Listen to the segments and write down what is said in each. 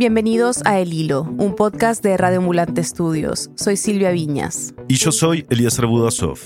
Bienvenidos a El Hilo, un podcast de Radio Ambulante Estudios. Soy Silvia Viñas. Y yo soy Eliezer Budasov.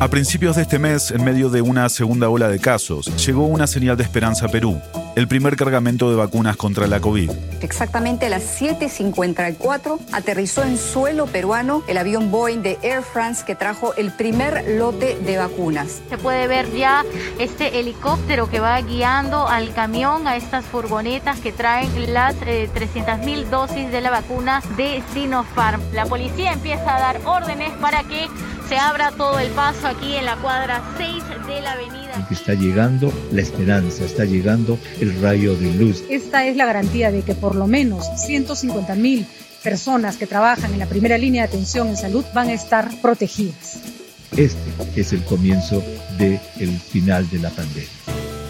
A principios de este mes, en medio de una segunda ola de casos, llegó una señal de esperanza a Perú, el primer cargamento de vacunas contra la COVID. Exactamente a las 7.54 aterrizó en suelo peruano el avión Boeing de Air France que trajo el primer lote de vacunas. Se puede ver ya este helicóptero que va guiando al camión, a estas furgonetas que traen las eh, 300.000 dosis de la vacuna de Sinopharm. La policía empieza a dar órdenes para que se abra todo el paso aquí en la cuadra 6 de la avenida. está llegando la esperanza, está llegando el rayo de luz. Esta es la garantía de que por lo menos 150 mil personas que trabajan en la primera línea de atención en salud van a estar protegidas. Este es el comienzo del final de la pandemia.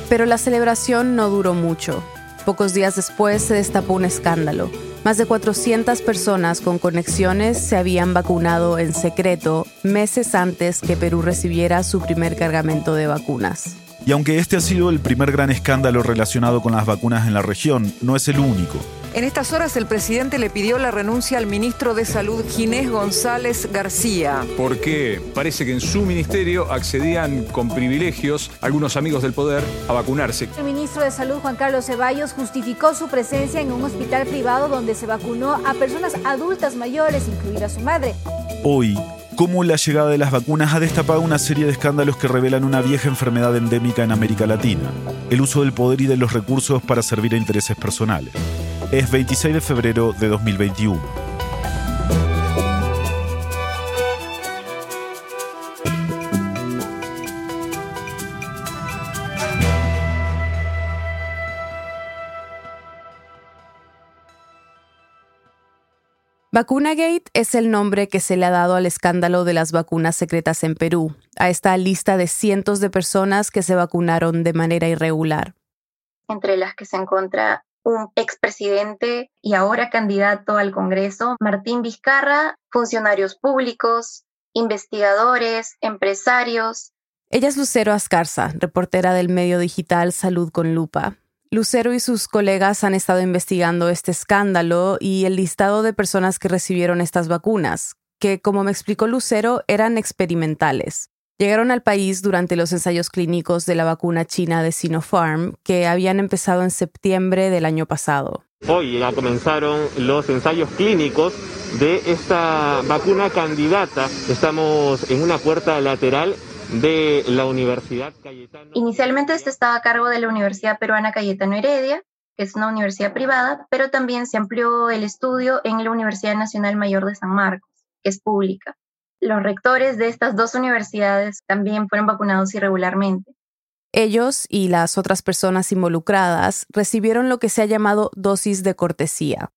Pero la celebración no duró mucho. Pocos días después se destapó un escándalo. Más de 400 personas con conexiones se habían vacunado en secreto meses antes que Perú recibiera su primer cargamento de vacunas. Y aunque este ha sido el primer gran escándalo relacionado con las vacunas en la región, no es el único. En estas horas el presidente le pidió la renuncia al ministro de Salud Ginés González García. Porque parece que en su ministerio accedían con privilegios algunos amigos del poder a vacunarse. El ministro de Salud Juan Carlos Ceballos justificó su presencia en un hospital privado donde se vacunó a personas adultas mayores, incluida su madre. Hoy, cómo la llegada de las vacunas ha destapado una serie de escándalos que revelan una vieja enfermedad endémica en América Latina, el uso del poder y de los recursos para servir a intereses personales. Es 26 de febrero de 2021. Vacunagate es el nombre que se le ha dado al escándalo de las vacunas secretas en Perú, a esta lista de cientos de personas que se vacunaron de manera irregular. Entre las que se encuentra un expresidente y ahora candidato al Congreso, Martín Vizcarra, funcionarios públicos, investigadores, empresarios. Ella es Lucero Ascarza, reportera del medio digital Salud con Lupa. Lucero y sus colegas han estado investigando este escándalo y el listado de personas que recibieron estas vacunas, que, como me explicó Lucero, eran experimentales. Llegaron al país durante los ensayos clínicos de la vacuna china de Sinopharm, que habían empezado en septiembre del año pasado. Hoy ya comenzaron los ensayos clínicos de esta vacuna candidata. Estamos en una puerta lateral de la Universidad Cayetano. Inicialmente este estaba a cargo de la Universidad Peruana Cayetano Heredia, que es una universidad privada, pero también se amplió el estudio en la Universidad Nacional Mayor de San Marcos, que es pública. Los rectores de estas dos universidades también fueron vacunados irregularmente. Ellos y las otras personas involucradas recibieron lo que se ha llamado dosis de cortesía.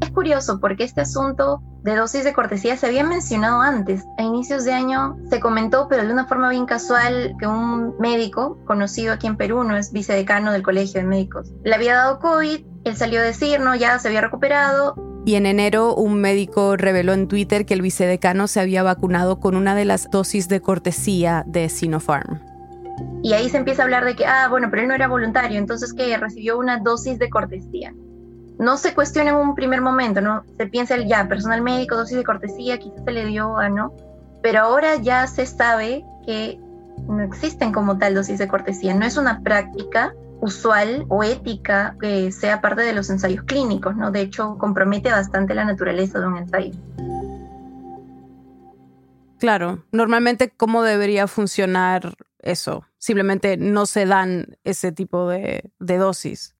Es curioso porque este asunto de dosis de cortesía se había mencionado antes. A inicios de año se comentó, pero de una forma bien casual, que un médico conocido aquí en Perú, no es vicedecano del Colegio de Médicos, le había dado COVID, él salió a decir, no, ya se había recuperado, y en enero un médico reveló en Twitter que el vicedecano se había vacunado con una de las dosis de cortesía de Sinopharm. Y ahí se empieza a hablar de que, ah, bueno, pero él no era voluntario, entonces que recibió una dosis de cortesía. No se cuestiona en un primer momento, ¿no? Se piensa el ya, personal médico, dosis de cortesía, quizás se le dio a no. Pero ahora ya se sabe que no existen como tal dosis de cortesía, no es una práctica usual o ética que sea parte de los ensayos clínicos, ¿no? De hecho, compromete bastante la naturaleza de un ensayo. Claro, normalmente cómo debería funcionar eso. Simplemente no se dan ese tipo de, de dosis.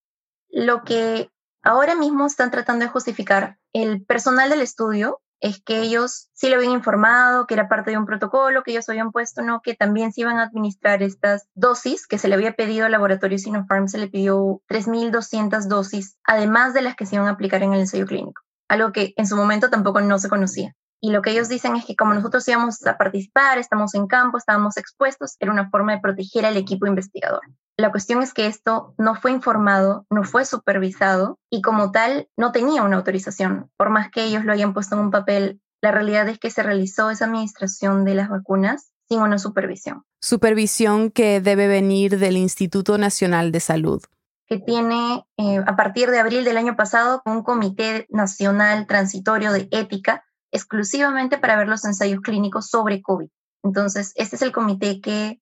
Lo que ahora mismo están tratando de justificar el personal del estudio es que ellos sí lo habían informado, que era parte de un protocolo que ellos habían puesto, ¿no? Que también se iban a administrar estas dosis que se le había pedido al laboratorio Sinopharm, se le pidió 3.200 dosis, además de las que se iban a aplicar en el ensayo clínico, algo que en su momento tampoco no se conocía. Y lo que ellos dicen es que como nosotros íbamos a participar, estamos en campo, estábamos expuestos, era una forma de proteger al equipo investigador. La cuestión es que esto no fue informado, no fue supervisado y como tal no tenía una autorización. Por más que ellos lo hayan puesto en un papel, la realidad es que se realizó esa administración de las vacunas sin una supervisión. Supervisión que debe venir del Instituto Nacional de Salud. Que tiene, eh, a partir de abril del año pasado, un comité nacional transitorio de ética exclusivamente para ver los ensayos clínicos sobre COVID. Entonces, este es el comité que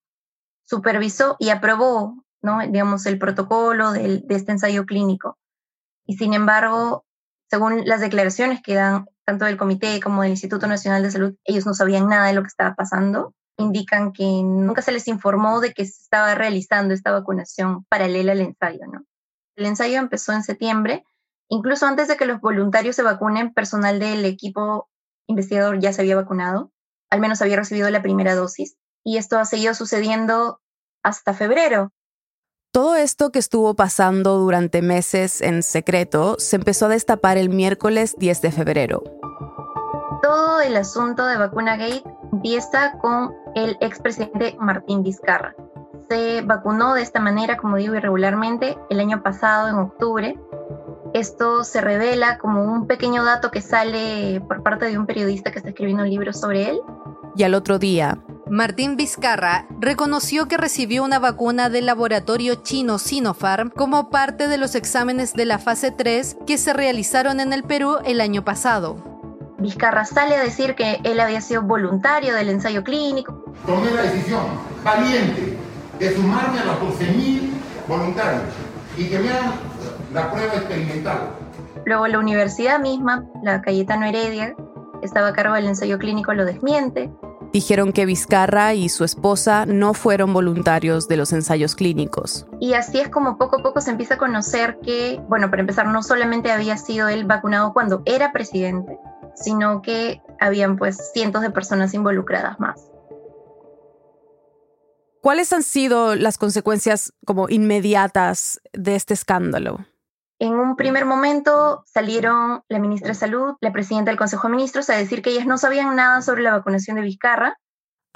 supervisó y aprobó, ¿no? digamos, el protocolo de este ensayo clínico. Y sin embargo, según las declaraciones que dan tanto del comité como del Instituto Nacional de Salud, ellos no sabían nada de lo que estaba pasando. Indican que nunca se les informó de que se estaba realizando esta vacunación paralela al ensayo, ¿no? El ensayo empezó en septiembre, incluso antes de que los voluntarios se vacunen, personal del equipo investigador ya se había vacunado, al menos había recibido la primera dosis, y esto ha seguido sucediendo hasta febrero. Todo esto que estuvo pasando durante meses en secreto se empezó a destapar el miércoles 10 de febrero. Todo el asunto de Vacuna Gate empieza con el expresidente Martín Vizcarra. Se vacunó de esta manera, como digo, irregularmente el año pasado, en octubre. Esto se revela como un pequeño dato que sale por parte de un periodista que está escribiendo un libro sobre él. Y al otro día, Martín Vizcarra reconoció que recibió una vacuna del laboratorio chino Sinopharm como parte de los exámenes de la fase 3 que se realizaron en el Perú el año pasado. Vizcarra sale a decir que él había sido voluntario del ensayo clínico. Tomé la decisión valiente de sumarme a los 12.000 voluntarios y que me hagan la prueba experimental. Luego la universidad misma, la Cayetano Heredia, estaba a cargo del ensayo clínico, lo desmiente. Dijeron que Vizcarra y su esposa no fueron voluntarios de los ensayos clínicos. Y así es como poco a poco se empieza a conocer que, bueno, para empezar, no solamente había sido él vacunado cuando era presidente, sino que habían pues cientos de personas involucradas más. ¿Cuáles han sido las consecuencias como inmediatas de este escándalo? En un primer momento salieron la ministra de Salud, la presidenta del Consejo de Ministros a decir que ellas no sabían nada sobre la vacunación de Vizcarra.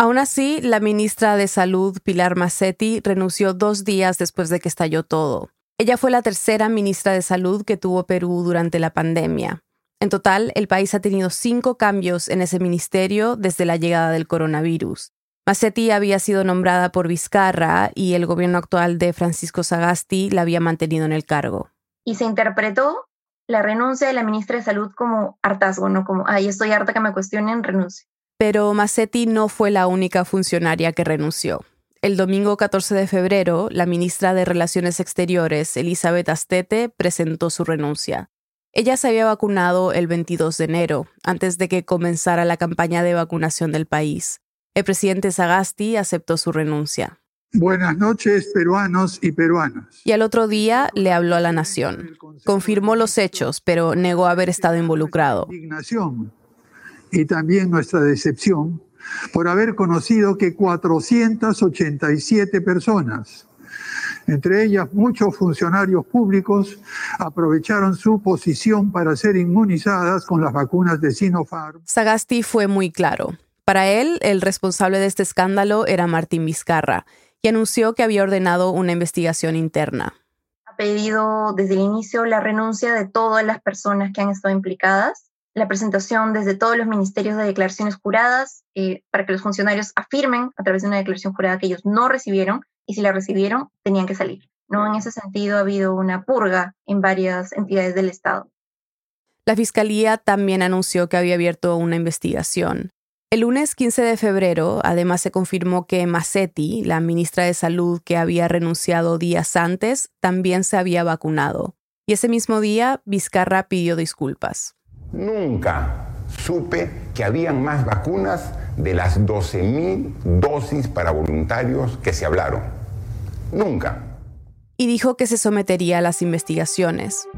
Aún así, la ministra de Salud, Pilar Massetti, renunció dos días después de que estalló todo. Ella fue la tercera ministra de Salud que tuvo Perú durante la pandemia. En total, el país ha tenido cinco cambios en ese ministerio desde la llegada del coronavirus. Massetti había sido nombrada por Vizcarra y el gobierno actual de Francisco Sagasti la había mantenido en el cargo y se interpretó la renuncia de la ministra de Salud como hartazgo, no como, ay, estoy harta que me cuestionen, renuncio. Pero Massetti no fue la única funcionaria que renunció. El domingo 14 de febrero, la ministra de Relaciones Exteriores, Elizabeth Astete, presentó su renuncia. Ella se había vacunado el 22 de enero, antes de que comenzara la campaña de vacunación del país. El presidente Sagasti aceptó su renuncia. Buenas noches, peruanos y peruanas. Y al otro día le habló a la nación. Confirmó los hechos, pero negó haber estado involucrado. Y también nuestra decepción por haber conocido que 487 personas, entre ellas muchos funcionarios públicos, aprovecharon su posición para ser inmunizadas con las vacunas de Sinopharm. Sagasti fue muy claro. Para él, el responsable de este escándalo era Martín Vizcarra y anunció que había ordenado una investigación interna. Ha pedido desde el inicio la renuncia de todas las personas que han estado implicadas, la presentación desde todos los ministerios de declaraciones juradas eh, para que los funcionarios afirmen a través de una declaración jurada que ellos no recibieron y si la recibieron tenían que salir. ¿no? En ese sentido ha habido una purga en varias entidades del Estado. La Fiscalía también anunció que había abierto una investigación. El lunes 15 de febrero, además, se confirmó que Massetti, la ministra de Salud que había renunciado días antes, también se había vacunado. Y ese mismo día, Vizcarra pidió disculpas. Nunca supe que habían más vacunas de las 12.000 dosis para voluntarios que se hablaron. Nunca. Y dijo que se sometería a las investigaciones.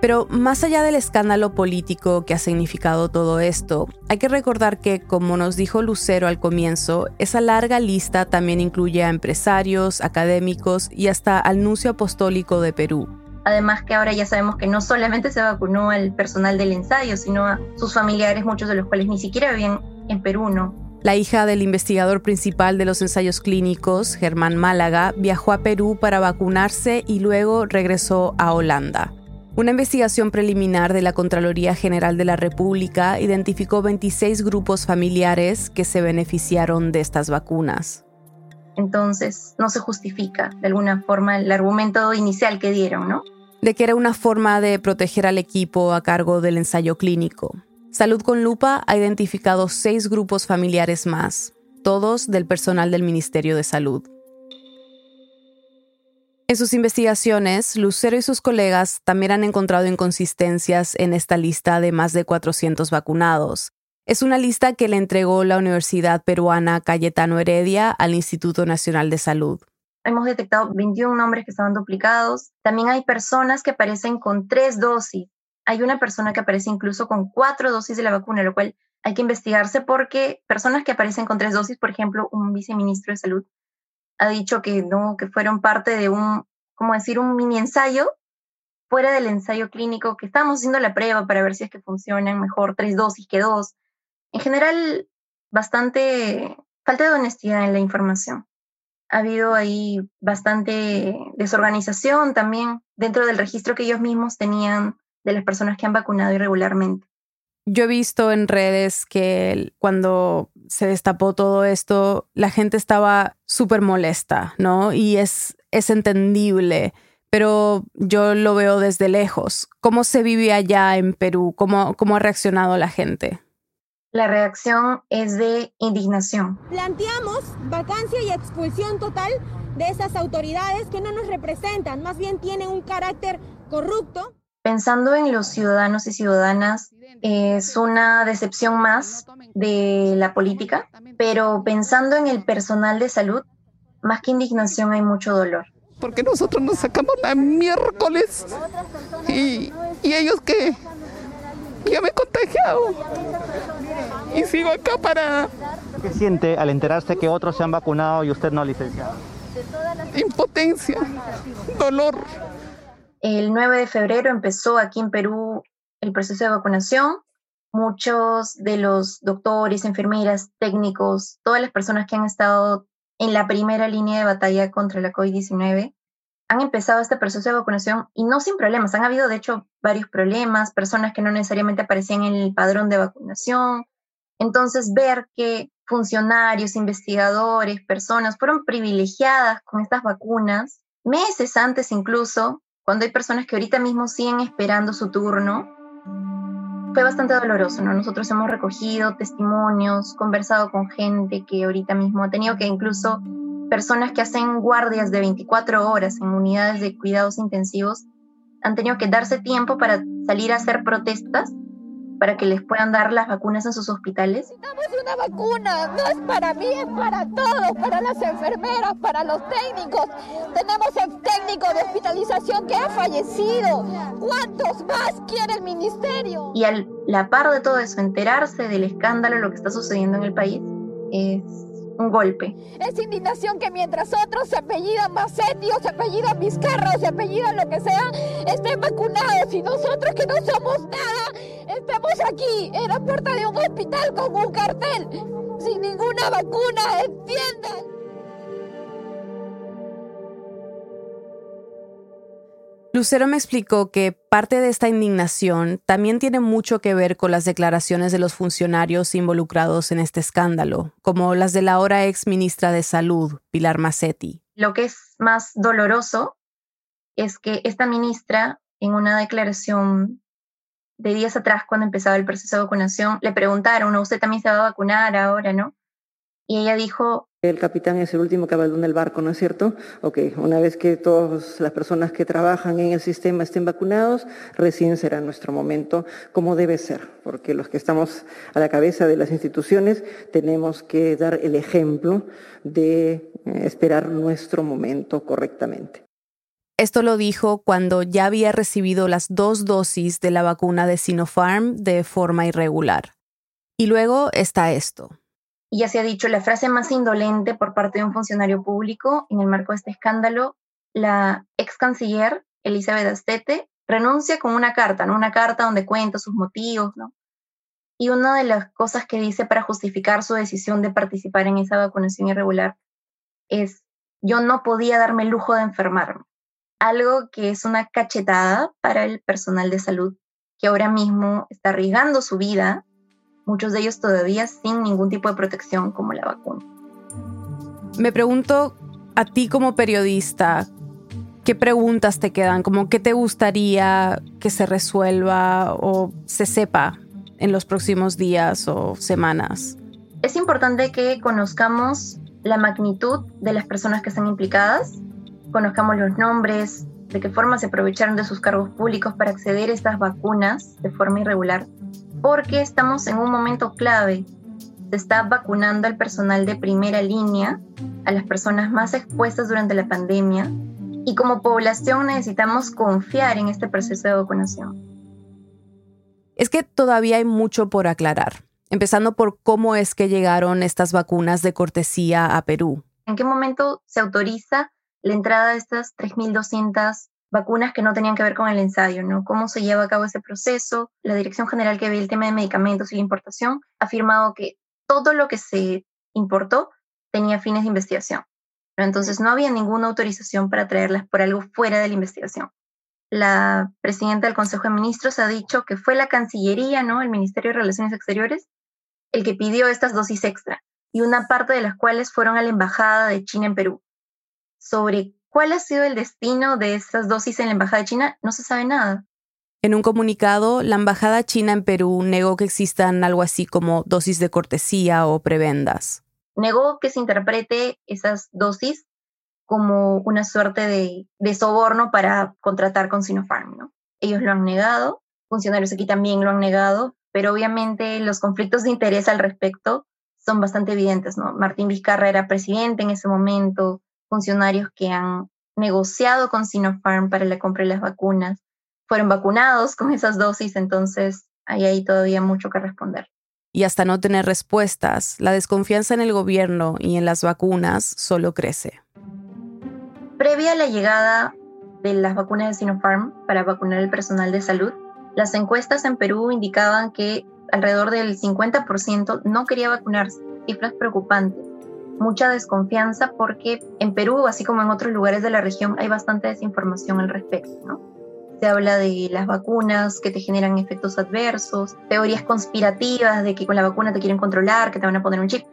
Pero más allá del escándalo político que ha significado todo esto, hay que recordar que, como nos dijo Lucero al comienzo, esa larga lista también incluye a empresarios, académicos y hasta al nuncio apostólico de Perú. Además que ahora ya sabemos que no solamente se vacunó al personal del ensayo, sino a sus familiares, muchos de los cuales ni siquiera vivían en Perú, ¿no? La hija del investigador principal de los ensayos clínicos, Germán Málaga, viajó a Perú para vacunarse y luego regresó a Holanda. Una investigación preliminar de la Contraloría General de la República identificó 26 grupos familiares que se beneficiaron de estas vacunas. Entonces, no se justifica de alguna forma el argumento inicial que dieron, ¿no? De que era una forma de proteger al equipo a cargo del ensayo clínico. Salud con Lupa ha identificado seis grupos familiares más, todos del personal del Ministerio de Salud. En sus investigaciones, Lucero y sus colegas también han encontrado inconsistencias en esta lista de más de 400 vacunados. Es una lista que le entregó la Universidad Peruana Cayetano Heredia al Instituto Nacional de Salud. Hemos detectado 21 nombres que estaban duplicados. También hay personas que aparecen con tres dosis. Hay una persona que aparece incluso con cuatro dosis de la vacuna, lo cual hay que investigarse porque personas que aparecen con tres dosis, por ejemplo, un viceministro de salud ha dicho que no, que fueron parte de un, como decir, un mini ensayo fuera del ensayo clínico, que estábamos haciendo la prueba para ver si es que funcionan mejor tres dosis que dos. En general, bastante falta de honestidad en la información. Ha habido ahí bastante desorganización también dentro del registro que ellos mismos tenían de las personas que han vacunado irregularmente. Yo he visto en redes que cuando se destapó todo esto, la gente estaba súper molesta, ¿no? Y es, es entendible, pero yo lo veo desde lejos. ¿Cómo se vive allá en Perú? ¿Cómo, cómo ha reaccionado la gente? La reacción es de indignación. Planteamos vacancia y expulsión total de esas autoridades que no nos representan, más bien tienen un carácter corrupto. Pensando en los ciudadanos y ciudadanas, es una decepción más de la política, pero pensando en el personal de salud, más que indignación hay mucho dolor. Porque nosotros nos sacamos la miércoles y, y ellos que ya me he contagiado y sigo acá para... ¿Qué siente al enterarse que otros se han vacunado y usted no licenciado? Impotencia, dolor. El 9 de febrero empezó aquí en Perú el proceso de vacunación. Muchos de los doctores, enfermeras, técnicos, todas las personas que han estado en la primera línea de batalla contra la COVID-19 han empezado este proceso de vacunación y no sin problemas. Han habido, de hecho, varios problemas, personas que no necesariamente aparecían en el padrón de vacunación. Entonces, ver que funcionarios, investigadores, personas fueron privilegiadas con estas vacunas, meses antes incluso cuando hay personas que ahorita mismo siguen esperando su turno, fue bastante doloroso, ¿no? Nosotros hemos recogido testimonios, conversado con gente que ahorita mismo ha tenido que incluso personas que hacen guardias de 24 horas en unidades de cuidados intensivos han tenido que darse tiempo para salir a hacer protestas para que les puedan dar las vacunas en sus hospitales? Necesitamos una vacuna, no es para mí, es para todos, para las enfermeras, para los técnicos. Tenemos el técnico de hospitalización que ha fallecido. ¿Cuántos más quiere el ministerio? Y a la par de todo eso, enterarse del escándalo, lo que está sucediendo en el país, es un golpe. Es indignación que mientras otros se apellidan Macetti o se apellidan Vizcarra se apellidan lo que sea, estén vacunados y nosotros que no somos nada, estemos aquí en la puerta de un hospital con un cartel, sin ninguna vacuna, entiendan. Lucero me explicó que parte de esta indignación también tiene mucho que ver con las declaraciones de los funcionarios involucrados en este escándalo, como las de la ahora ex ministra de Salud, Pilar Massetti. Lo que es más doloroso es que esta ministra, en una declaración de días atrás, cuando empezaba el proceso de vacunación, le preguntaron, ¿usted también se va a vacunar ahora, no? Y ella dijo... El capitán es el último que abandona el barco, ¿no es cierto? Ok, una vez que todas las personas que trabajan en el sistema estén vacunados, recién será nuestro momento, como debe ser, porque los que estamos a la cabeza de las instituciones tenemos que dar el ejemplo de eh, esperar nuestro momento correctamente. Esto lo dijo cuando ya había recibido las dos dosis de la vacuna de Sinopharm de forma irregular. Y luego está esto. Y ya se ha dicho la frase más indolente por parte de un funcionario público en el marco de este escándalo, la ex canciller Elizabeth Astete renuncia con una carta, ¿no? Una carta donde cuenta sus motivos. Y una de las cosas que dice para justificar su decisión de participar en esa vacunación irregular es, yo no podía darme el lujo de enfermarme. algo que es una cachetada para el personal de salud que ahora mismo está arriesgando su vida, muchos de ellos todavía sin ningún tipo de protección como la vacuna. Me pregunto a ti como periodista, ¿qué preguntas te quedan? ¿Cómo qué te gustaría que se resuelva o se sepa en los próximos días o semanas? Es importante que conozcamos la magnitud de las personas que están implicadas, conozcamos los nombres, de qué forma se aprovecharon de sus cargos públicos para acceder a estas vacunas de forma irregular, porque estamos en un momento clave. Se está vacunando al personal de primera línea, a las personas más expuestas durante la pandemia, y como población necesitamos confiar en este proceso de vacunación. Es que todavía hay mucho por aclarar, empezando por cómo es que llegaron estas vacunas de cortesía a Perú. ¿En qué momento se autoriza la entrada de estas 3.200 vacunas que no tenían que ver con el ensayo, ¿no? ¿Cómo se lleva a cabo ese proceso? La Dirección General que ve el tema de medicamentos y la importación ha afirmado que todo lo que se importó tenía fines de investigación. Entonces no había ninguna autorización para traerlas por algo fuera de la investigación. La presidenta del Consejo de Ministros ha dicho que fue la Cancillería, ¿no? El Ministerio de Relaciones Exteriores, el que pidió estas dosis extra y una parte de las cuales fueron a la Embajada de China en Perú sobre cuál ha sido el destino de estas dosis en la Embajada de China, no se sabe nada. En un comunicado, la Embajada China en Perú negó que existan algo así como dosis de cortesía o prebendas. Negó que se interprete esas dosis como una suerte de, soborno para contratar con Sinopharm. ¿no? Ellos lo han negado, funcionarios aquí también lo han negado, pero obviamente los conflictos de interés al respecto son bastante evidentes. ¿no? Martín Vizcarra era presidente en ese momento, funcionarios que han negociado con Sinopharm para la compra de las vacunas fueron vacunados con esas dosis, entonces hay ahí todavía mucho que responder. Y hasta no tener respuestas, la desconfianza en el gobierno y en las vacunas solo crece. Previa a la llegada de las vacunas de Sinopharm para vacunar al personal de salud, las encuestas en Perú indicaban que alrededor del 50% no quería vacunarse, cifras preocupantes mucha desconfianza porque en Perú, así como en otros lugares de la región, hay bastante desinformación al respecto, ¿no? Se habla de las vacunas que te generan efectos adversos, teorías conspirativas de que con la vacuna te quieren controlar, que te van a poner un chip.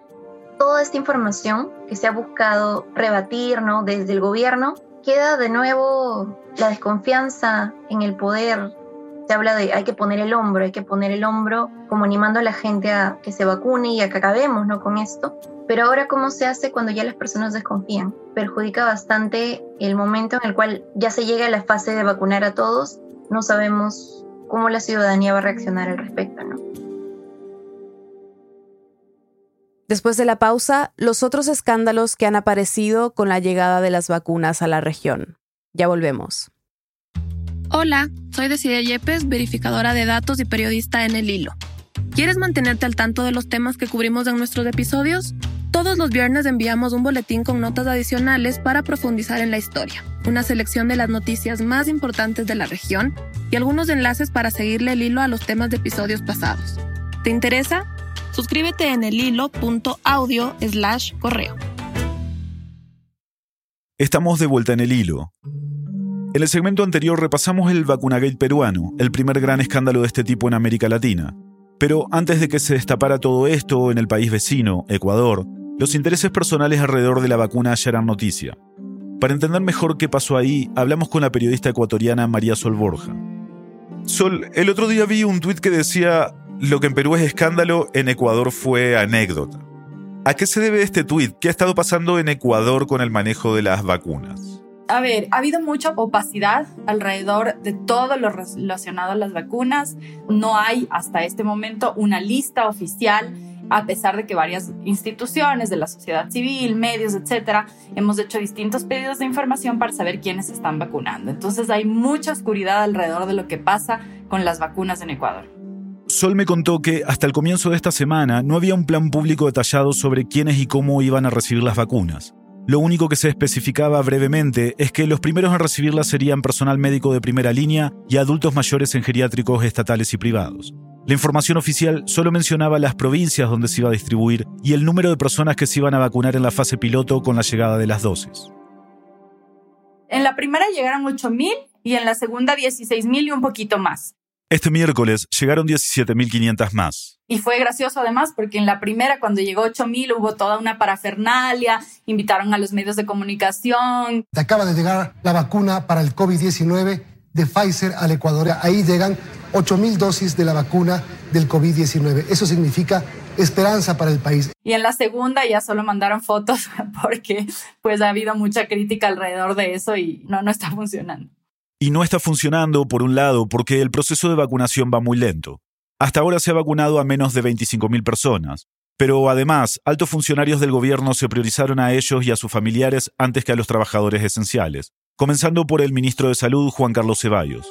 Toda esta información que se ha buscado rebatir ¿no? desde el gobierno, queda de nuevo la desconfianza en el poder se habla de hay que poner el hombro, hay que poner el hombro como animando a la gente a que se vacune y a que acabemos ¿no? con esto. Pero ahora, ¿cómo se hace cuando ya las personas desconfían? Perjudica bastante el momento en el cual ya se llega a la fase de vacunar a todos. No sabemos cómo la ciudadanía va a reaccionar al respecto, ¿no? Después de la pausa, los otros escándalos que han aparecido con la llegada de las vacunas a la región. Ya volvemos. Hola, soy Decide Yepes, verificadora de datos y periodista en El Hilo. ¿Quieres mantenerte al tanto de los temas que cubrimos en nuestros episodios? Todos los viernes enviamos un boletín con notas adicionales para profundizar en la historia, una selección de las noticias más importantes de la región y algunos enlaces para seguirle el hilo a los temas de episodios pasados. ¿Te interesa? Suscríbete en el hilo.audio slash correo. Estamos de vuelta en el hilo. En el segmento anterior repasamos el vacunagate peruano, el primer gran escándalo de este tipo en América Latina. Pero antes de que se destapara todo esto en el país vecino, Ecuador, los intereses personales alrededor de la vacuna ya eran noticia. Para entender mejor qué pasó ahí, hablamos con la periodista ecuatoriana María Sol Borja. Sol, el otro día vi un tuit que decía, lo que en Perú es escándalo, en Ecuador fue anécdota. ¿A qué se debe este tuit? ¿Qué ha estado pasando en Ecuador con el manejo de las vacunas? A ver, ha habido mucha opacidad alrededor de todo lo relacionado a las vacunas. No hay hasta este momento una lista oficial a pesar de que varias instituciones de la sociedad civil, medios, etcétera, hemos hecho distintos pedidos de información para saber quiénes están vacunando. Entonces hay mucha oscuridad alrededor de lo que pasa con las vacunas en Ecuador. Sol me contó que hasta el comienzo de esta semana no había un plan público detallado sobre quiénes y cómo iban a recibir las vacunas. Lo único que se especificaba brevemente es que los primeros en recibirla serían personal médico de primera línea y adultos mayores en geriátricos estatales y privados. La información oficial solo mencionaba las provincias donde se iba a distribuir y el número de personas que se iban a vacunar en la fase piloto con la llegada de las dosis. En la primera llegaron 8 mil y en la segunda 16 mil y un poquito más. Este miércoles llegaron 17.500 más. Y fue gracioso además porque en la primera, cuando llegó 8.000, hubo toda una parafernalia, invitaron a los medios de comunicación. Acaba de llegar la vacuna para el COVID-19 de Pfizer al Ecuador. Ahí llegan 8.000 dosis de la vacuna del COVID-19. Eso significa esperanza para el país. Y en la segunda ya solo mandaron fotos porque pues ha habido mucha crítica alrededor de eso y no, no está funcionando. Y no está funcionando, por un lado, porque el proceso de vacunación va muy lento. Hasta ahora se ha vacunado a menos de 25.000 personas. Pero además, altos funcionarios del gobierno se priorizaron a ellos y a sus familiares antes que a los trabajadores esenciales, comenzando por el ministro de Salud, Juan Carlos Ceballos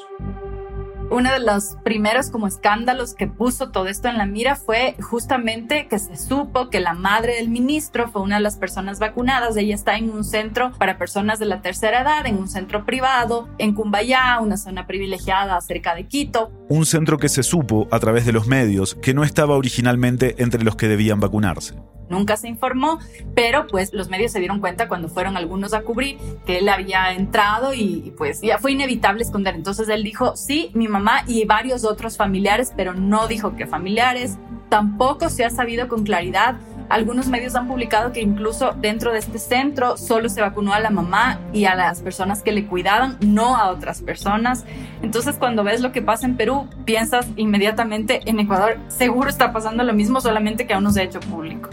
uno de los primeros como escándalos que puso todo esto en la mira fue justamente que se supo que la madre del ministro fue una de las personas vacunadas. Ella está en un centro para personas de la tercera edad, en un centro privado, en Cumbayá, una zona privilegiada cerca de Quito. Un centro que se supo a través de los medios que no estaba originalmente entre los que debían vacunarse nunca se informó, pero pues los medios se dieron cuenta cuando fueron algunos a cubrir que él había entrado y, pues ya fue inevitable esconder. Entonces él dijo, sí, mi mamá y varios otros familiares, pero no dijo que familiares. Tampoco se ha sabido con claridad algunos medios han publicado que incluso dentro de este centro solo se vacunó a la mamá y a las personas que le cuidaban, no a otras personas. Entonces cuando ves lo que pasa en Perú, piensas inmediatamente en Ecuador, seguro está pasando lo mismo, solamente que aún no se ha hecho público.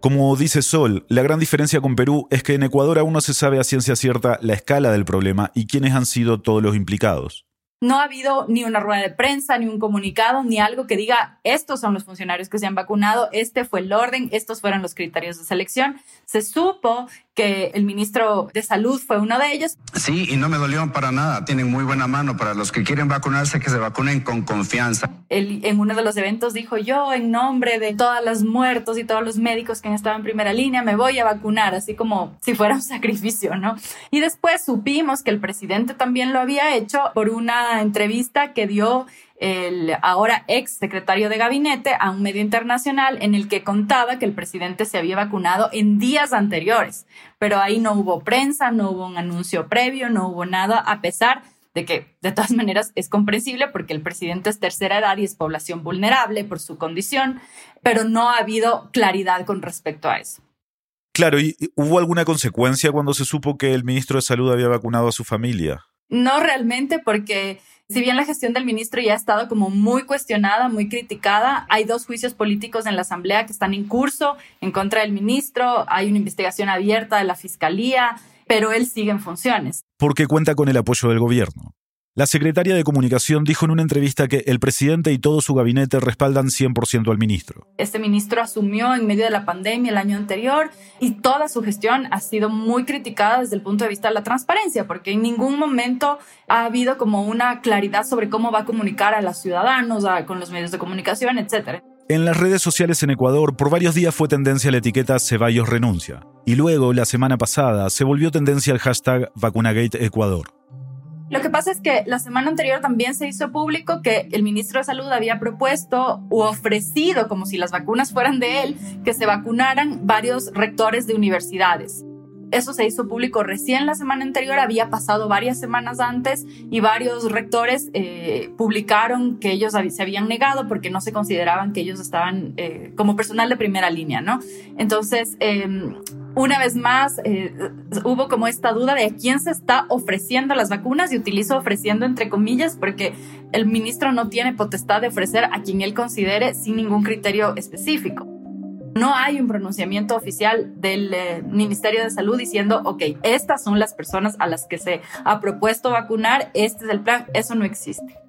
Como dice Sol, la gran diferencia con Perú es que en Ecuador aún no se sabe a ciencia cierta la escala del problema y quiénes han sido todos los implicados. No ha habido ni una rueda de prensa, ni un comunicado, ni algo que diga, estos son los funcionarios que se han vacunado, este fue el orden, estos fueron los criterios de selección. Se supo que el ministro de Salud fue uno de ellos. Sí, y no me dolió para nada. Tienen muy buena mano para los que quieren vacunarse, que se vacunen con confianza. Él en uno de los eventos dijo, yo en nombre de todos los muertos y todos los médicos que han estado en primera línea, me voy a vacunar, así como si fuera un sacrificio, ¿no? Y después supimos que el presidente también lo había hecho por una entrevista que dio el ahora ex secretario de gabinete a un medio internacional en el que contaba que el presidente se había vacunado en días anteriores, pero ahí no hubo prensa, no hubo un anuncio previo, no hubo nada, a pesar de que de todas maneras es comprensible porque el presidente es tercera edad y es población vulnerable por su condición, pero no ha habido claridad con respecto a eso. Claro, ¿y hubo alguna consecuencia cuando se supo que el ministro de Salud había vacunado a su familia? No realmente porque si bien la gestión del ministro ya ha estado como muy cuestionada, muy criticada, hay dos juicios políticos en la Asamblea que están en curso en contra del ministro, hay una investigación abierta de la Fiscalía, pero él sigue en funciones. Porque cuenta con el apoyo del gobierno. La secretaria de Comunicación dijo en una entrevista que el presidente y todo su gabinete respaldan 100% al ministro. Este ministro asumió en medio de la pandemia el año anterior y toda su gestión ha sido muy criticada desde el punto de vista de la transparencia, porque en ningún momento ha habido como una claridad sobre cómo va a comunicar a los ciudadanos, con los medios de comunicación, etc. En las redes sociales en Ecuador, por varios días fue tendencia la etiqueta Ceballos renuncia. Y luego, la semana pasada, se volvió tendencia el hashtag Vacunagate Ecuador. Lo que pasa es que la semana anterior también se hizo público que el ministro de Salud había propuesto u ofrecido, como si las vacunas fueran de él, que se vacunaran varios rectores de universidades. Eso se hizo público recién la semana anterior, había pasado varias semanas antes y varios rectores eh, publicaron que ellos se habían negado porque no se consideraban que ellos estaban eh, como personal de primera línea, ¿no? Entonces, em, una vez más eh, hubo como esta duda de a quién se está ofreciendo las vacunas y utilizo ofreciendo entre comillas porque el ministro no tiene potestad de ofrecer a quien él considere sin ningún criterio específico. No hay un pronunciamiento oficial del eh, Ministerio de Salud diciendo, ok, estas son las personas a las que se ha propuesto vacunar, este es el plan, eso no existe.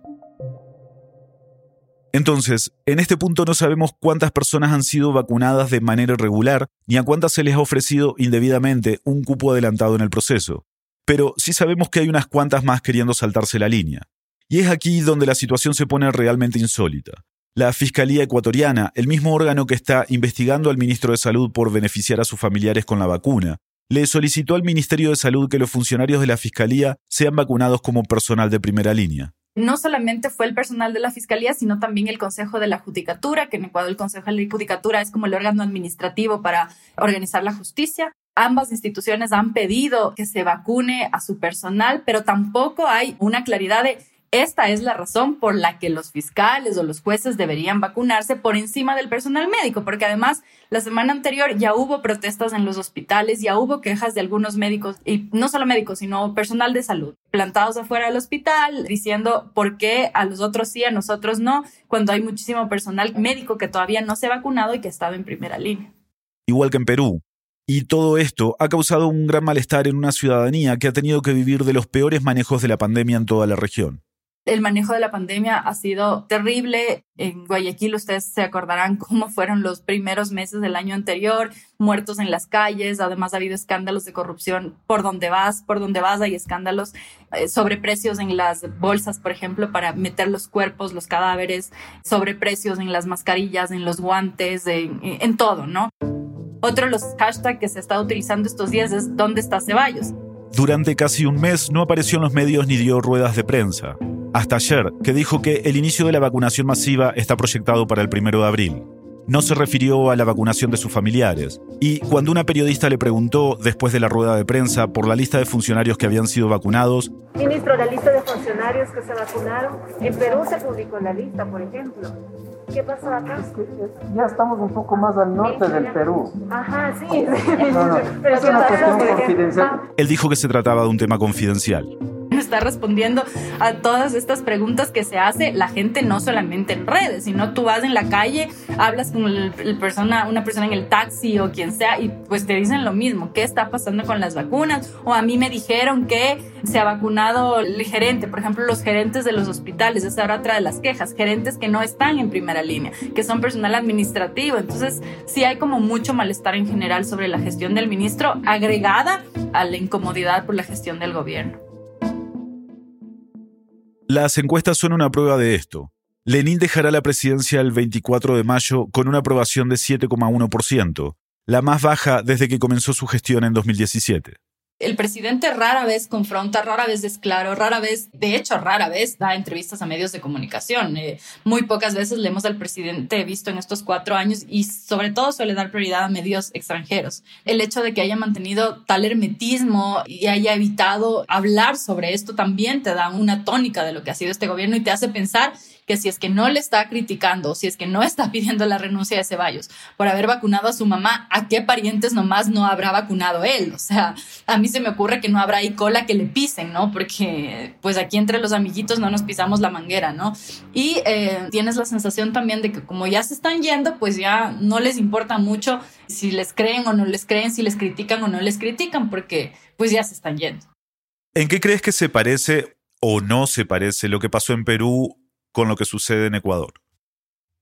Entonces, en este punto no sabemos cuántas personas han sido vacunadas de manera irregular, ni a cuántas se les ha ofrecido indebidamente un cupo adelantado en el proceso. Pero sí sabemos que hay unas cuantas más queriendo saltarse la línea. Y es aquí donde la situación se pone realmente insólita. La Fiscalía Ecuatoriana, el mismo órgano que está investigando al ministro de Salud por beneficiar a sus familiares con la vacuna, le solicitó al Ministerio de Salud que los funcionarios de la Fiscalía sean vacunados como personal de primera línea no solamente fue el personal de la Fiscalía, sino también el Consejo de la Judicatura, que en Ecuador el Consejo de la Judicatura es como el órgano administrativo para organizar la justicia. Ambas instituciones han pedido que se vacune a su personal, pero tampoco hay una claridad de esta es la razón por la que los fiscales o los jueces deberían vacunarse por encima del personal médico, porque además la semana anterior ya hubo protestas en los hospitales, ya hubo quejas de algunos médicos, y no solo médicos, sino personal de salud, plantados afuera del hospital, diciendo por qué a los otros sí, a nosotros no, cuando hay muchísimo personal médico que todavía no se ha vacunado y que ha estado en primera línea. Igual que en Perú, y todo esto ha causado un gran malestar en una ciudadanía que ha tenido que vivir de los peores manejos de la pandemia en toda la región. El manejo de la pandemia ha sido terrible. En Guayaquil ustedes se acordarán cómo fueron los primeros meses del año anterior, muertos en las calles. Además ha habido escándalos de corrupción por donde vas, por donde vas hay escándalos eh, sobre precios en las bolsas, por ejemplo, para meter los cuerpos, los cadáveres, sobre precios en las mascarillas, en los guantes, en, todo, ¿no? Otro de los hashtags que se está utilizando estos días es ¿dónde está Ceballos? Durante casi un mes no apareció en los medios ni dio ruedas de prensa hasta ayer, que dijo que el inicio de la vacunación masiva está proyectado para el primero de abril. No se refirió a la vacunación de sus familiares. Y cuando una periodista le preguntó, después de la rueda de prensa, por la lista de funcionarios que habían sido vacunados, Ministro, la lista de funcionarios que se vacunaron, en Perú se publicó la lista, por ejemplo. ¿Qué pasó acá? Ya estamos un poco más al norte del Perú. Ajá, sí. No, no, Pero es ¿qué una cuestión confidencial. él dijo que se trataba de un tema confidencial. está respondiendo a todas estas preguntas que se hace la gente no solamente en redes, sino tú vas en la calle, hablas con el, persona, una persona en el taxi o quien sea y pues te dicen lo mismo, ¿qué está pasando con las vacunas? O a mí me dijeron que se ha vacunado el gerente, por ejemplo, los gerentes de los hospitales, esa era otra de las quejas, gerentes que no están en primera línea, que son personal administrativo, entonces sí hay como mucho malestar en general sobre la gestión del ministro agregada a la incomodidad por la gestión del gobierno. Las encuestas son una prueba de esto. Lenin dejará la presidencia el 24 de mayo con una aprobación de 7,1%, la más baja desde que comenzó su gestión en 2017. El presidente rara vez confronta, rara vez es claro, rara vez, de hecho, rara vez da entrevistas a medios de comunicación. Eh, muy pocas veces leemos al presidente visto en estos cuatro años y sobre todo suele dar prioridad a medios extranjeros. El hecho de que haya mantenido tal hermetismo y haya evitado hablar sobre esto también te da una tónica de lo que ha sido este gobierno y te hace pensar que si es que no le está criticando, si es que no está pidiendo la renuncia de Ceballos por haber vacunado a su mamá, ¿a qué parientes nomás no habrá vacunado él? O sea, a mí se me ocurre que no habrá ahí cola que le pisen, ¿no? Porque pues aquí entre los amiguitos no nos pisamos la manguera, ¿no? Y eh, tienes la sensación también de que como ya se están yendo, pues ya no les importa mucho si les creen o no les creen, si les critican o no les critican, porque pues ya se están yendo. ¿En qué crees que se parece o no se parece lo que pasó en Perú con lo que sucede en Ecuador?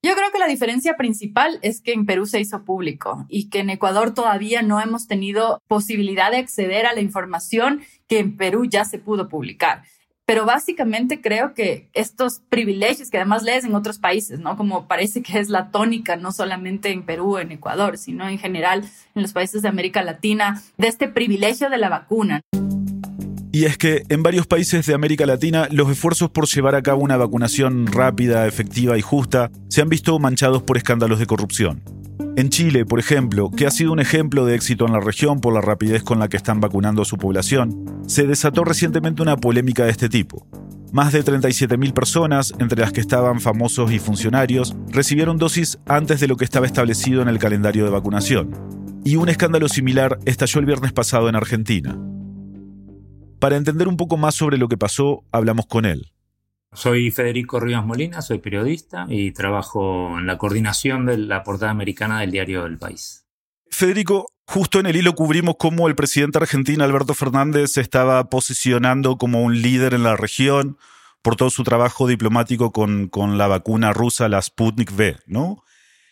Yo creo que la diferencia principal es que en Perú se hizo público y que en Ecuador todavía no hemos tenido posibilidad de acceder a la información que en Perú ya se pudo publicar. Pero básicamente creo que estos privilegios que además lees en otros países, ¿no? Como parece que es la tónica, no solamente en Perú, en Ecuador, sino en general en los países de América Latina, de este privilegio de la vacuna. Y es que en varios países de América Latina los esfuerzos por llevar a cabo una vacunación rápida, efectiva y justa se han visto manchados por escándalos de corrupción. En Chile, por ejemplo, que ha sido un ejemplo de éxito en la región por la rapidez con la que están vacunando a su población, se desató recientemente una polémica de este tipo. Más de 37.000 personas, entre las que estaban famosos y funcionarios, recibieron dosis antes de lo que estaba establecido en el calendario de vacunación. Y un escándalo similar estalló el viernes pasado en Argentina. Para entender un poco más sobre lo que pasó, hablamos con él. Soy Federico Rivas Molina, soy periodista y trabajo en la coordinación de la portada americana del diario El País. Federico, justo en el hilo cubrimos cómo el presidente argentino Alberto Fernández se estaba posicionando como un líder en la región por todo su trabajo diplomático con, con la vacuna rusa, la Sputnik V, ¿no?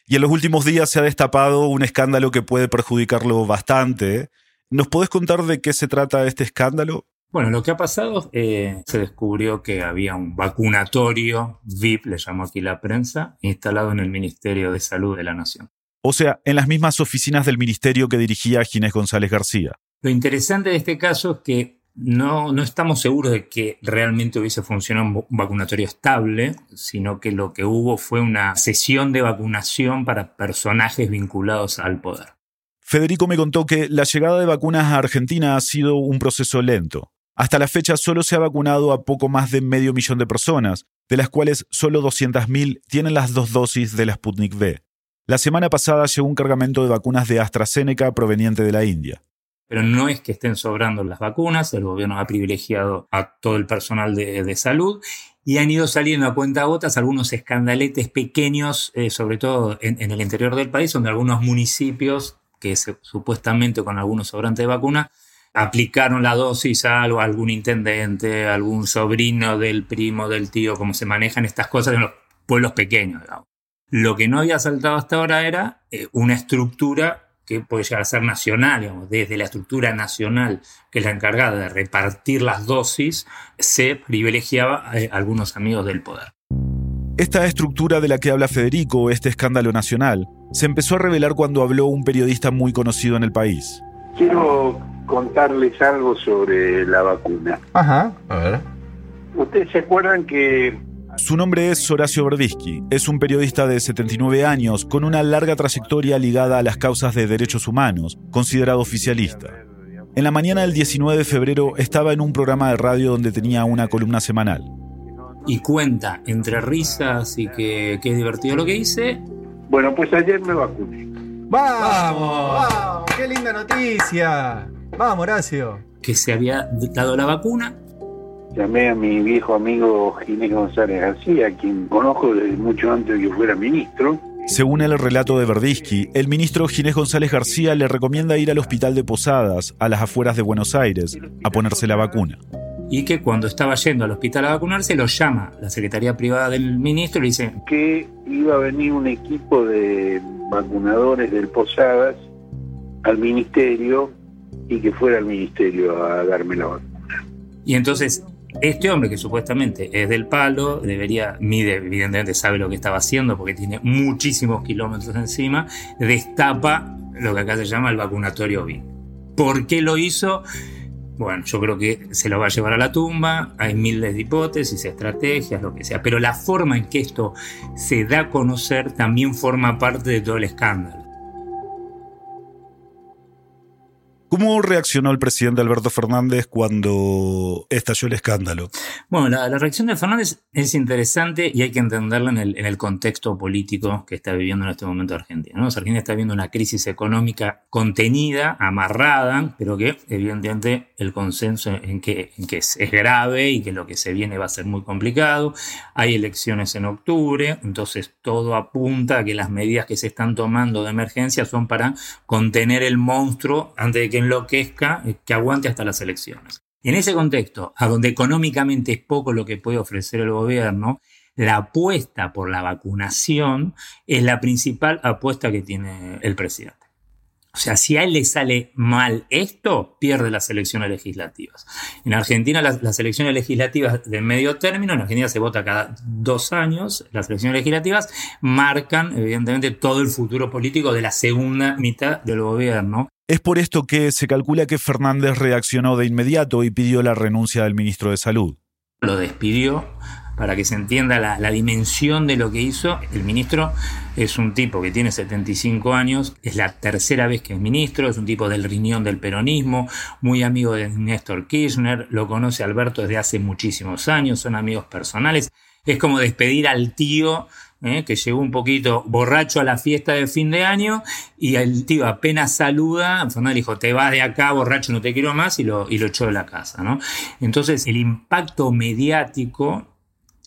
Y en los últimos días se ha destapado un escándalo que puede perjudicarlo bastante. ¿Nos podés contar de qué se trata este escándalo? Bueno, lo que ha pasado, eh, se descubrió que había un vacunatorio VIP, le llamó aquí la prensa, instalado en el Ministerio de Salud de la Nación. O sea, en las mismas oficinas del ministerio que dirigía Ginés González García. Lo interesante de este caso es que no, no estamos seguros de que realmente hubiese funcionado un vacunatorio estable, sino que lo que hubo fue una sesión de vacunación para personajes vinculados al poder. Federico me contó que la llegada de vacunas a Argentina ha sido un proceso lento. Hasta la fecha solo se ha vacunado a poco más de medio millón de personas, de las cuales solo 200.000 tienen las dos dosis de la Sputnik V. La semana pasada llegó un cargamento de vacunas de AstraZeneca proveniente de la India. Pero no es que estén sobrando las vacunas, el gobierno ha privilegiado a todo el personal de, salud y han ido saliendo a cuenta gotas algunos escandaletes pequeños, eh, sobre todo en, el interior del país, donde algunos municipios, que supuestamente con algunos sobrantes de vacuna, aplicaron la dosis a algún intendente, algún sobrino del primo, del tío, como se manejan estas cosas en los pueblos pequeños. Lo que no había saltado hasta ahora era eh, una estructura que puede llegar a ser nacional, digamos, desde la estructura nacional, que es la encargada de repartir las dosis, se privilegiaba a algunos amigos del poder. Esta estructura de la que habla Federico, este escándalo nacional, se empezó a revelar cuando habló un periodista muy conocido en el país. Quiero contarles algo sobre la vacuna. Ajá, a ver. Ustedes se acuerdan que... Su nombre es Horacio Verdisky. Es un periodista de 79 años con una larga trayectoria ligada a las causas de derechos humanos, considerado oficialista. En la mañana del 19 de febrero estaba en un programa de radio donde tenía una columna semanal. Y cuenta entre risas y que, que es divertido lo que hice. Bueno, pues ayer me vacuné. ¡Vamos! ¡Vamos! ¡Qué linda noticia! Vamos, Horacio. Que se había dado la vacuna. Llamé a mi viejo amigo Ginés González García, quien conozco desde mucho antes de que fuera ministro. Según el relato de Verdisky, el ministro Ginés González García le recomienda ir al hospital de Posadas, a las afueras de Buenos Aires, a ponerse la vacuna. Y que cuando estaba yendo al hospital a vacunarse, lo llama la Secretaría Privada del ministro y le dice... Que iba a venir un equipo de vacunadores del Posadas al ministerio y que fuera al ministerio a darme la vacuna. Y entonces este hombre que supuestamente es del palo, debería, mide, evidentemente sabe lo que estaba haciendo porque tiene muchísimos kilómetros encima, destapa lo que acá se llama el vacunatorio BIN. ¿Por qué lo hizo? Bueno, yo creo que se lo va a llevar a la tumba, hay miles de hipótesis, estrategias, lo que sea, pero la forma en que esto se da a conocer también forma parte de todo el escándalo. ¿Cómo reaccionó el presidente Alberto Fernández cuando estalló el escándalo? Bueno, la, reacción de Fernández es interesante y hay que entenderla en el, contexto político que está viviendo en este momento Argentina. ¿no? Argentina está viviendo una crisis económica contenida, amarrada, pero que evidentemente el consenso en que, es grave y que lo que se viene va a ser muy complicado. Hay elecciones en octubre, entonces todo apunta a que las medidas que se están tomando de emergencia son para contener el monstruo antes de que enloquezca, eh, que aguante hasta las elecciones. En ese contexto, a donde económicamente es poco lo que puede ofrecer el gobierno, la apuesta por la vacunación es la principal apuesta que tiene el presidente. O sea, si a él le sale mal esto, pierde las elecciones legislativas. En Argentina las, elecciones legislativas de medio término, en Argentina se vota cada dos años, las elecciones legislativas marcan evidentemente todo el futuro político de la segunda mitad del gobierno. Es por esto que se calcula que Fernández reaccionó de inmediato y pidió la renuncia del ministro de Salud. Lo despidió para que se entienda la, dimensión de lo que hizo. El ministro es un tipo que tiene 75 años, es la tercera vez que es ministro, es un tipo del riñón del peronismo, muy amigo de Néstor Kirchner, lo conoce Alberto desde hace muchísimos años, son amigos personales. Es como despedir al tío ¿eh? que llegó un poquito borracho a la fiesta de fin de año y el tío apenas saluda, Fernández dijo, te vas de acá, borracho, no te quiero más, y lo, y lo echó de la casa. Entonces el impacto mediático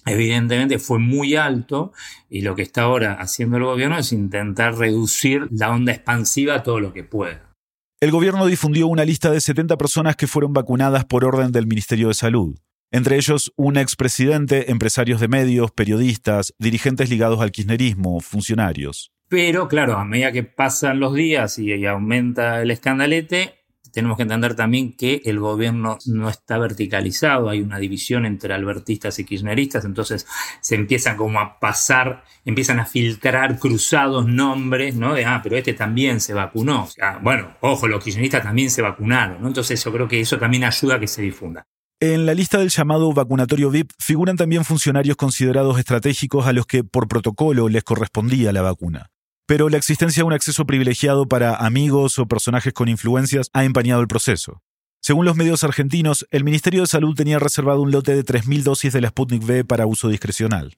evidentemente fue muy alto y lo que está ahora haciendo el gobierno es intentar reducir la onda expansiva todo lo que pueda. El gobierno difundió una lista de 70 personas que fueron vacunadas por orden del Ministerio de Salud, entre ellos un expresidente, empresarios de medios, periodistas, dirigentes ligados al kirchnerismo, funcionarios. Pero claro, a medida que pasan los días y aumenta el escandalete, tenemos que entender también que el gobierno no está verticalizado, hay una división entre albertistas y kirchneristas, entonces se empiezan como a pasar, empiezan a filtrar cruzados nombres, ¿no? De, ah, pero este también se vacunó. bueno, ojo, los kirchneristas también se vacunaron, ¿no? Entonces yo creo que eso también ayuda a que se difunda. En la lista del llamado vacunatorio VIP figuran también funcionarios considerados estratégicos a los que por protocolo les correspondía la vacuna. Pero la existencia de un acceso privilegiado para amigos o personajes con influencias ha empañado el proceso. Según los medios argentinos, el Ministerio de Salud tenía reservado un lote de 3.000 dosis de la Sputnik V para uso discrecional.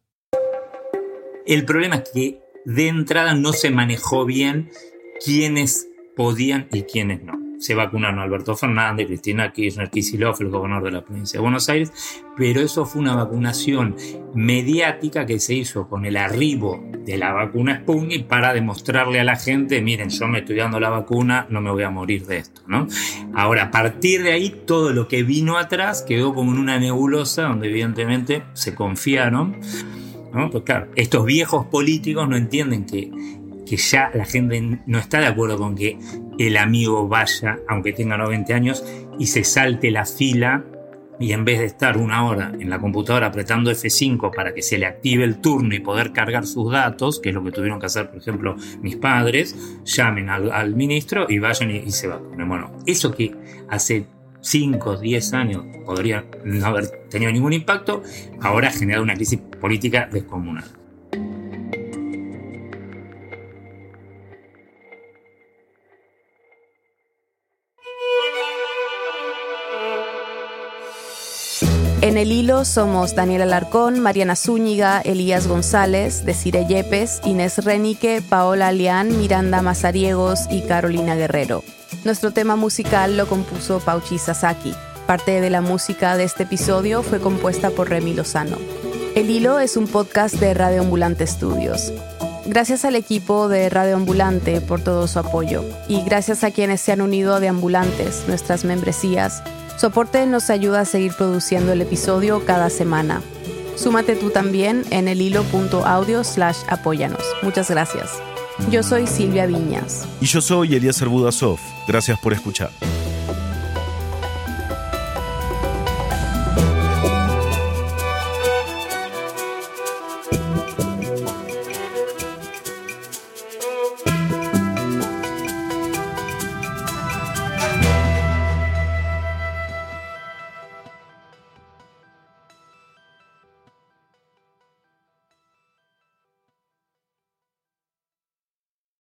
El problema es que de entrada no se manejó bien quiénes podían y quiénes no se vacunaron Alberto Fernández, Cristina Kirchner, Kicillof, el gobernador de la provincia de Buenos Aires, pero eso fue una vacunación mediática que se hizo con el arribo de la vacuna Sputnik para demostrarle a la gente, miren, yo me estoy dando la vacuna, no me voy a morir de esto, ¿no? Ahora, a partir de ahí, todo lo que vino atrás quedó como en una nebulosa donde evidentemente se confiaron. Pues claro, estos viejos políticos no entienden que que ya la gente no está de acuerdo con que el amigo vaya, aunque tenga 90 años, y se salte la fila y en vez de estar una hora en la computadora apretando F5 para que se le active el turno y poder cargar sus datos, que es lo que tuvieron que hacer, por ejemplo, mis padres, llamen al, ministro y vayan y, se vacunen. Bueno, eso que hace 5, 10 años podría no haber tenido ningún impacto, ahora ha generado una crisis política descomunal. En el hilo somos Daniel Alarcón, Mariana Zúñiga, Elías González, Desire Yepes, Inés Renique, Paola Alián, Miranda Mazariegos y Carolina Guerrero. Nuestro tema musical lo compuso Pauchi Sasaki. Parte de la música de este episodio fue compuesta por Remy Lozano. El Hilo es un podcast de Radio Ambulante Studios. Gracias al equipo de Radio Ambulante por todo su apoyo y gracias a quienes se han unido de Ambulantes, nuestras membresías, Soporte nos ayuda a seguir produciendo el episodio cada semana. Súmate tú también en el hilo.audio slash apóyanos. Muchas gracias. Yo soy Silvia Viñas. Y yo soy Elías Budasov. Gracias por escuchar.